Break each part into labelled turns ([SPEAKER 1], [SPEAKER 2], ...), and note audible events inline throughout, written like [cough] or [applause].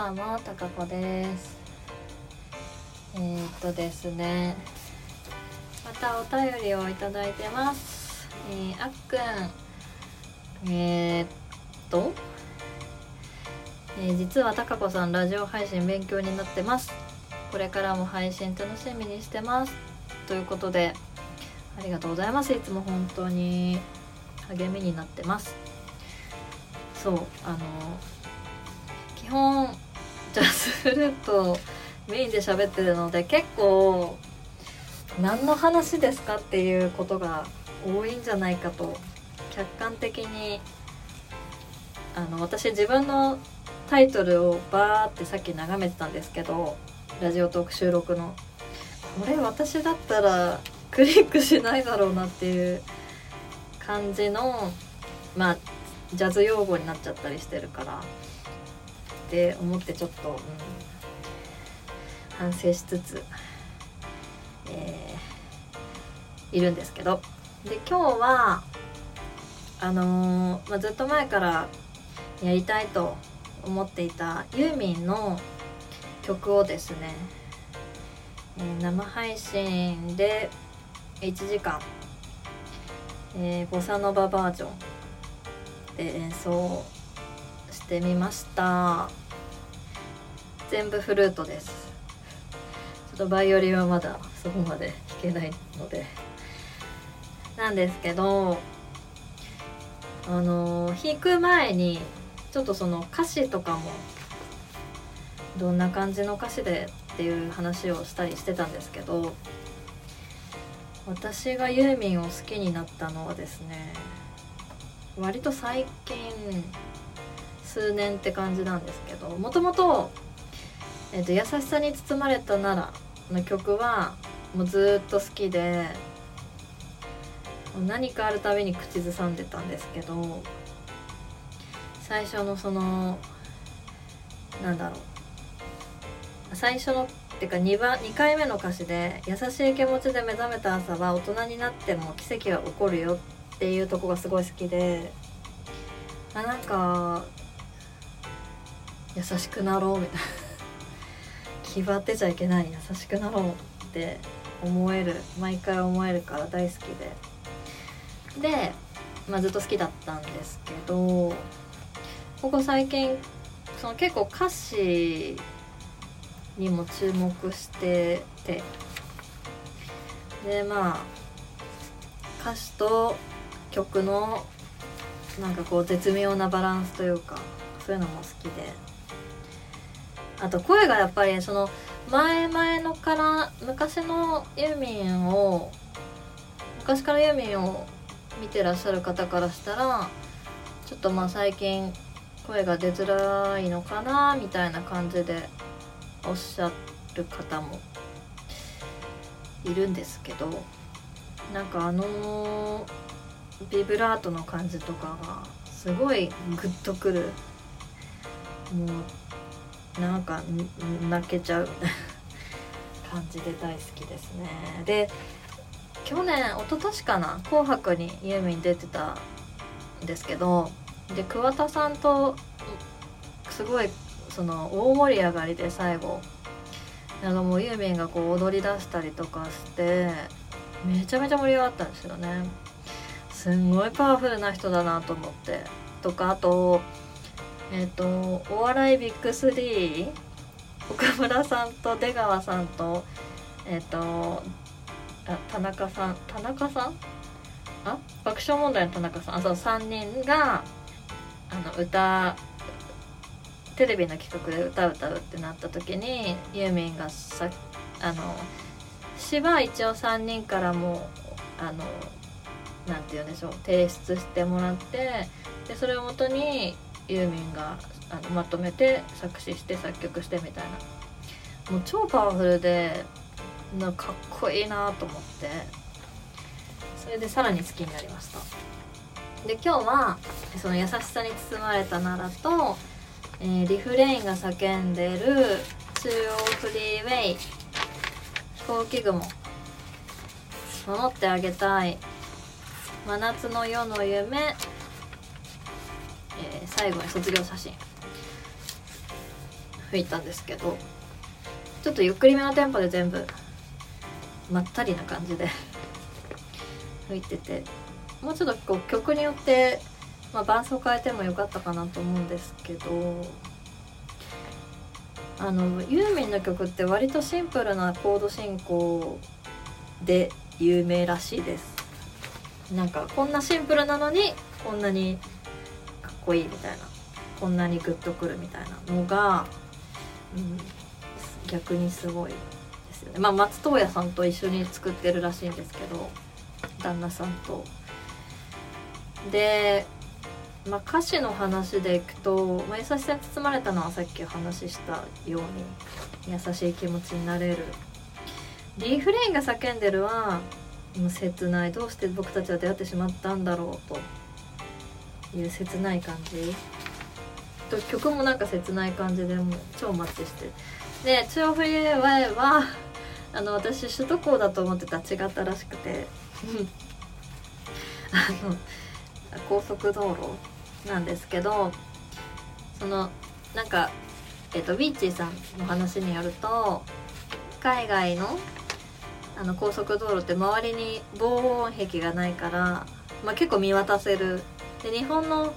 [SPEAKER 1] どうもたかこです。えー、っとですね。またお便りをいただいてます。えー、あっくん。えー、っと、えー、実はたかこさんラジオ配信勉強になってます。これからも配信楽しみにしてます。ということでありがとうございます。いつも本当に励みになってます。そうあの基本ジャズフルートメインで喋ってるので結構何の話ですかっていうことが多いんじゃないかと客観的にあの私自分のタイトルをバーってさっき眺めてたんですけどラジオトーク収録の。これ私だったらクリックしないだろうなっていう感じのまあジャズ用語になっちゃったりしてるから。って思ってちょっと、うん、反省しつつ、えー、いるんですけど。で今日はあのー、まあ、ずっと前からやりたいと思っていたユーミンの曲をですね、えー、生配信で1時間、えー、ボサノババージョンで演奏してみました。全部フルートです。ちょっとバイオリンはまだそこまで弾けないので。なんですけどあの弾く前にちょっとその歌詞とかもどんな感じの歌詞でっていう話をしたりしてたんですけど私がユーミンを好きになったのはですね割と最近数年って感じなんですけどもともと「えーと、優しさに包まれたなら」の曲はもうずっと好きで何かあるたびに口ずさんでたんですけど最初のそのなんだろう。最初のっていうか2番2回目の歌詞で「優しい気持ちで目覚めた朝は大人になっても奇跡は起こるよ」っていうとこがすごい好きであなんか優しくなろうみたいな。[laughs] 気張ってちゃいけない優しくなろうって思える毎回思えるから大好きで。で、まあ、ずっと好きだったんですけどここ最近その結構歌詞にも注目してて。でまあ歌詞と曲のなんかこう絶妙なバランスというかそういうのも好きで。あと声がやっぱりその前々のから昔のユーミンを昔からユーミンを見てらっしゃる方からしたらちょっとまあ最近声が出づらいのかなみたいな感じでおっしゃる方もいるんですけどなんかあのビブラートの感じとかがすごいグッとくるもうなんか泣けちゃう感じで大好きですね。で去年一昨年かな「紅白」にユーミン出てたんですけどで桑田さんとすごいその大盛り上がりで最後なんかもうユーミンがこう踊り出したりとかしてめちゃめちゃ盛り上がったんですよね。すんごいパワフルな人だなと思って。とかあとえっ、ー、とお笑いビッグ3岡村さんと出川さんとえっ、ー、とあ田中さん田中さん？あ？爆笑問題の田中さん？あそう3人があの歌テレビの企画で歌歌うってなった時にユーミンがさあの詩は一応3人からもあのなんて言うんでしょう提出してもらってでそれをもとにユーミンがあのまとめて作詞して作曲してみたいな。もう超パワフルでなかっこいいなと思って。それでさらに好きになりました。で今日はその優しさに包まれたならと、えー、リフレインが叫んでる中央フリーウェイ。飛行機雲守ってあげたい。真夏の夜の夢、最後に卒業写真吹いたんですけどちょっとゆっくりめのテンポで全部まったりな感じで [laughs] 吹いててもうちょっとこう曲によって、まあ、伴奏変えてもよかったかなと思うんですけどあのユーミンの曲って割とシンプルなコード進行で有名らしいです。なんかこんなシンプルなのにこんなにこいいみたいなこんなにグッとくるみたいなのが、うん、逆にすごいですよね。まあ松任谷さんと一緒に作ってるらしいんですけど旦那さんと。で、まあ、歌詞の話でいくと、まあ、優しさに包まれたのはさっきお話ししたように優しい気持ちになれる。リーフレインが叫んでるはもう切ない。どうして僕たちは出会ってしまったんだろうと。いう切ない感じ。と曲もなんか切ない感じでもう超マッチして。で「超フリーワイはあの私首都高だと思ってた違ったらしくて。[laughs] あの高速道路なんですけどそのなんか、えーと、ビーチーさんの話によると海外のあの高速道路って周りに防音壁がないから、まあ、結構見渡せるで日本の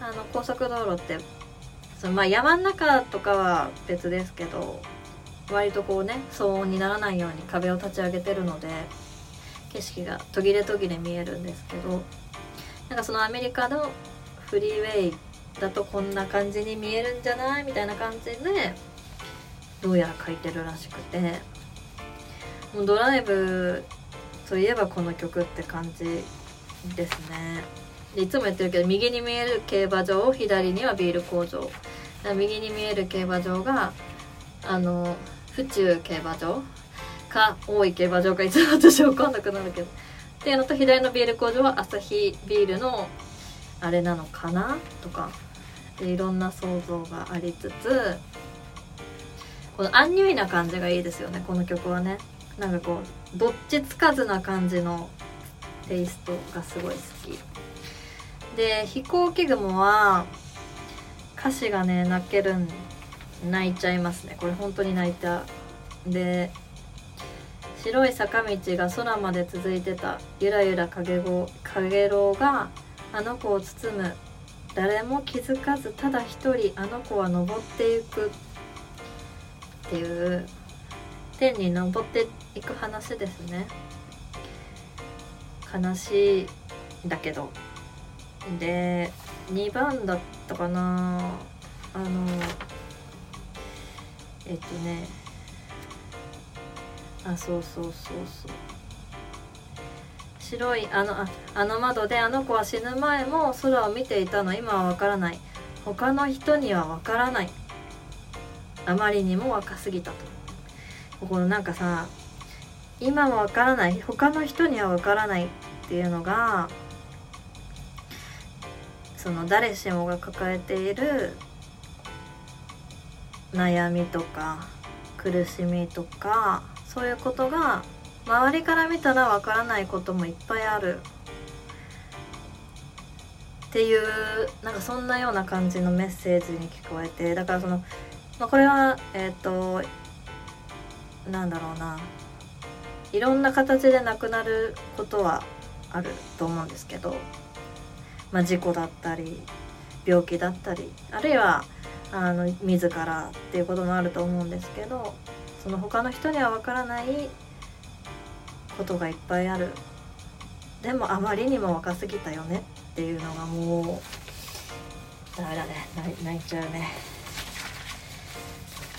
[SPEAKER 1] あの高速道路ってそのまあ山ん中とかは別ですけど割とこうね騒音にならないように壁を立ち上げてるので景色が途切れ途切れ見えるんですけどなんかそのアメリカのフリーウェイだとこんな感じに見えるんじゃないみたいな感じでどうやら書いてるらしくてもうドライブといえばこの曲って感じですね。いつも言ってるけど右に見える競馬場左にはビール工場。右に見える競馬場があの府中競馬場か大井競馬場かいつも私分かんなくなるけど。っていうのと左のビール工場はアサヒビールのあれなのかなとか。でいろんな想像がありつつこのアンニュイな感じがいいですよねこの曲はね。なんかこうどっちつかずな感じのテイストがすごい好き。で飛行機雲は歌詞がね泣けるん泣いちゃいますね。これ本当に泣いた。で白い坂道が空まで続いてた。ゆらゆら影ご影ろがあの子を包む。誰も気づかずただ一人あの子は登っていく。っていう天に登っていく話ですね。悲しいだけど。で2番だったかな。あのえっとね。あそうそうそうそう。白いあのああの窓であの子は死ぬ前も空を見ていたの。今はわからない。他の人にはわからない。あまりにも若すぎたと。このなんかさ今はわからない。他の人にはわからないっていうのがその誰しもが抱えている悩みとか苦しみとかそういうことが周りから見たらわからないこともいっぱいある。っていうなんかそんなような感じのメッセージに聞こえてだからその、まあ、これはえっ、ー、となんだろうな。いろんな形で亡くなることはあると思うんですけど、まあ、事故だったり病気だったりあるいはあの自らっていうこともあると思うんですけどその他の人にはわからないことがいっぱいある。でもあまりにも若すぎたよねっていうのがもうダメだね泣いちゃうね。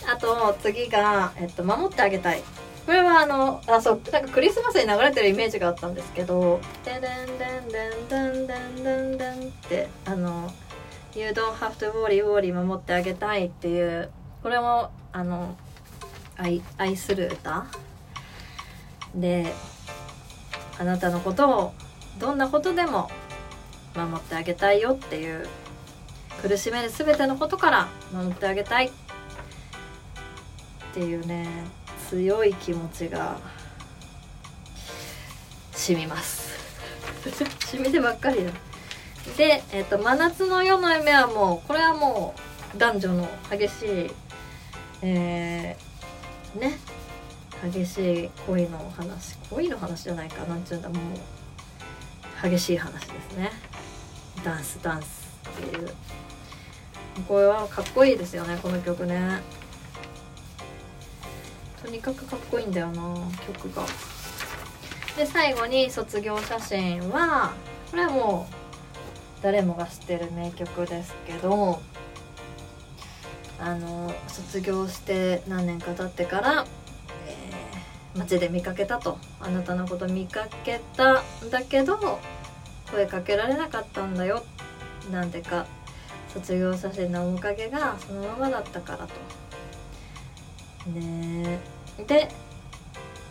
[SPEAKER 1] あと次が、えっと、守ってあげたい。これはあのあそうなんかクリスマスに流れてるイメージがあったんですけど「でんでんでんでんでんでんでん」ってあの「You don't have to worry worry 守ってあげたい」っていうこれもあの愛愛する歌？であなたのことをどんなことでも守ってあげたいよっていう苦しめる全てのことから守ってあげたいっていうね。強い気持ちが染みます。[laughs] 染みてばっかりだ。で、えーと「真夏の夜の夢」はもうこれはもう男女の激しいえー、ね。激しい恋の話。恋の話じゃないか。なんちゅうんだ。もう激しい話ですね。ダンスダンスっていう。これはかっこいいですよねこの曲ね。とにかくかっこいいんだよな曲が。で最後に卒業写真はこれはもう誰もが知ってる名曲ですけどあの卒業して何年か経ってから、えー、街で見かけたと。あなたのこと見かけたんだけど声かけられなかったんだよ。なんでか。卒業写真の面影がそのままだったからと。ねで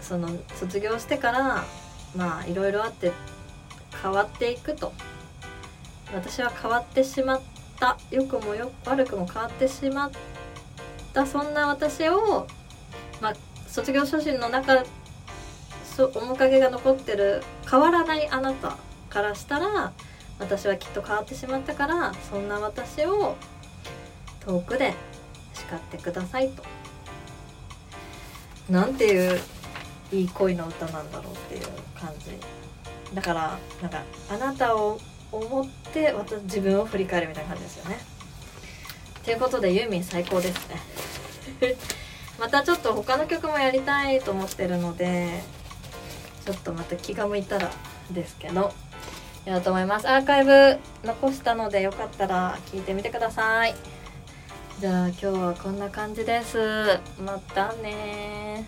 [SPEAKER 1] その卒業してからまあいろいろあって変わっていくと。私は変わってしまった。良くもよ悪くも変わってしまった。そんな私を、まあ、卒業写真の中そ面影が残ってる変わらないあなたからしたら私はきっと変わってしまったからそんな私を遠くで叱ってくださいと。なんていういい恋の歌なんだろうっていう感じ。だからなんかあなたを思って私自分を振り返るみたいな感じですよね。ということでユーミン最高ですね。[laughs] またちょっと他の曲もやりたいと思ってるのでちょっとまた気が向いたらですけどやろうと思います。アーカイブ残したのでよかったら聞いてみてください。じゃあ今日はこんな感じです。またね